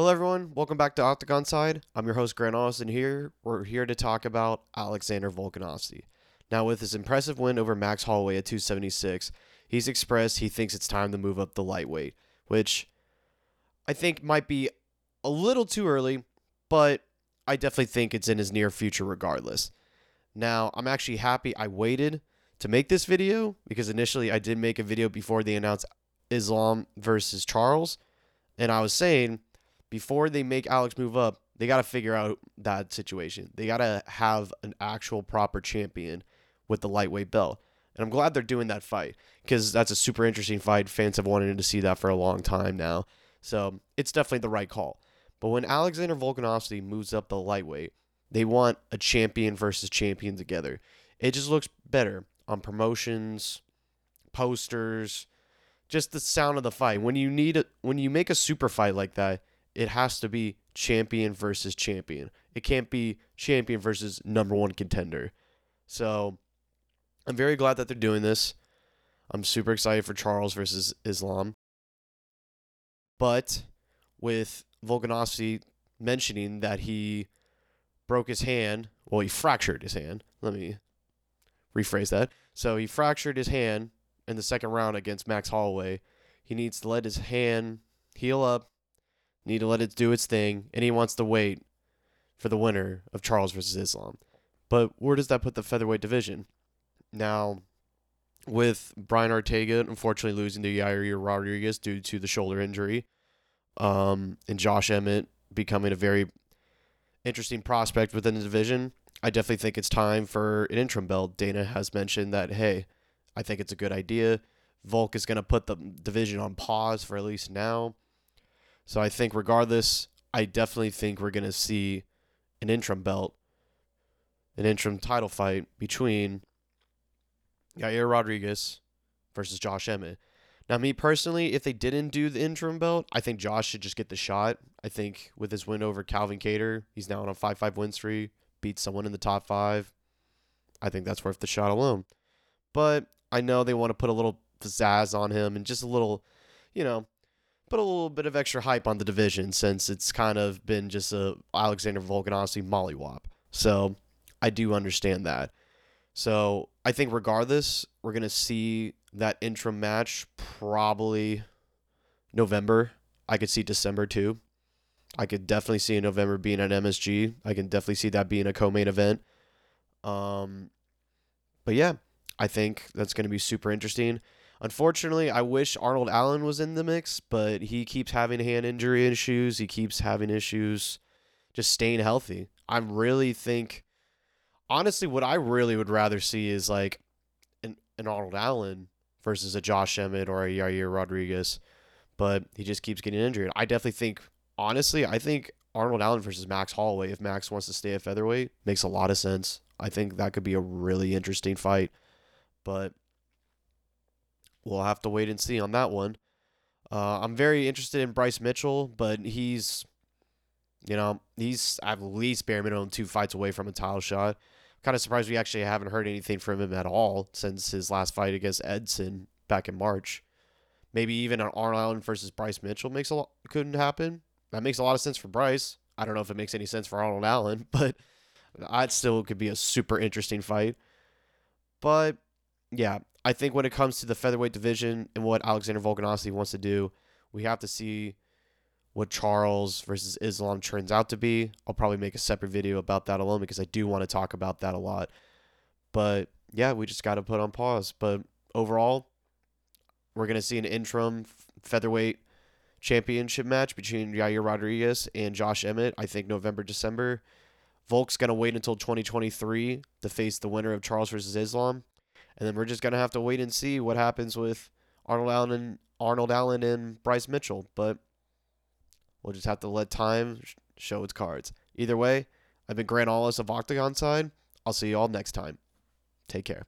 Hello, everyone. Welcome back to Octagon Side. I'm your host, Grant Austin. Here, we're here to talk about Alexander Volkanovski. Now, with his impressive win over Max Holloway at 276, he's expressed he thinks it's time to move up the lightweight, which I think might be a little too early, but I definitely think it's in his near future regardless. Now, I'm actually happy I waited to make this video because initially I did make a video before they announced Islam versus Charles, and I was saying before they make Alex move up, they got to figure out that situation. They got to have an actual proper champion with the lightweight belt. And I'm glad they're doing that fight because that's a super interesting fight. Fans have wanted to see that for a long time now. So it's definitely the right call. But when Alexander Volkanovski moves up the lightweight, they want a champion versus champion together. It just looks better on promotions, posters, just the sound of the fight. When you need a, when you make a super fight like that, it has to be champion versus champion. It can't be champion versus number one contender. So I'm very glad that they're doing this. I'm super excited for Charles versus Islam. But with Volkanovski mentioning that he broke his hand, well, he fractured his hand. Let me rephrase that. So he fractured his hand in the second round against Max Holloway. He needs to let his hand heal up, need to let it do its thing, and he wants to wait for the winner of Charles versus Islam. But where does that put the featherweight division? Now, with Brian Ortega unfortunately losing to Yair Rodriguez due to the shoulder injury, um, and Josh Emmett becoming a very interesting prospect within the division, I definitely think it's time for an interim belt. Dana has mentioned that, hey, I think it's a good idea. Volk is going to put the division on pause for at least now. So I think, regardless, I definitely think we're to see an interim belt, an interim title fight between Yair Rodriguez versus Josh Emmett. Now, me personally, if they didn't do the interim belt, I think Josh should just get the shot. I think with his win over Calvin Kattar, he's now on a 5 5 win streak, beat someone in the top five. I think that's worth the shot alone. But I know they want to put a little pizzazz on him and just a little, you know, put a little bit of extra hype on the division since it's kind of been just a Alexander Volkanovski mollywop. So I do understand that. So I think regardless, we're gonna see that interim match probably November. I could see December too. I could definitely see November being at MSG. I can definitely see that being a co-main event. Um, but yeah, I think that's to be super interesting. Unfortunately, I wish Arnold Allen was in the mix, but he keeps having hand injury issues. He keeps having issues just staying healthy. I really think, honestly, what I really would rather see is like an, an Arnold Allen versus a Josh Emmett or a Yair Rodriguez, but he just keeps getting injured. I definitely think, honestly, I think Arnold Allen versus Max Holloway, if Max wants to stay at featherweight, makes a lot of sense. I think that could be a really interesting fight but we'll have to wait and see on that one. Uh, I'm very interested in Bryce Mitchell, but he's, you know, he's at least bare minimum two fights away from a title shot. Kind of surprised we actually haven't heard anything from him at all since his last fight against Edson back in March. Maybe even an Arnold Allen versus Bryce Mitchell makes a lot couldn't happen. That makes a lot of sense for Bryce. I don't know if it makes any sense for Arnold Allen, but that still could be a super interesting fight. But yeah, I think when it comes to the featherweight division and what Alexander Volkanovski wants to do, we have to see what Charles versus Islam turns out to be. I'll probably make a separate video about that alone because I do want to talk about that a lot. But yeah, we just got to put on pause. But overall, we're going to see an interim featherweight championship match between Yair Rodriguez and Josh Emmett. I think November, December. Volk's going to wait until 2023 to face the winner of Charles versus Islam. And then we're just gonna have to wait and see what happens with Arnold Allen and Arnold Allen and Bryce Mitchell. But we'll just have to let time show its cards. Either way, I've been Grant Allis of Octagon Side. I'll see you all next time. Take care.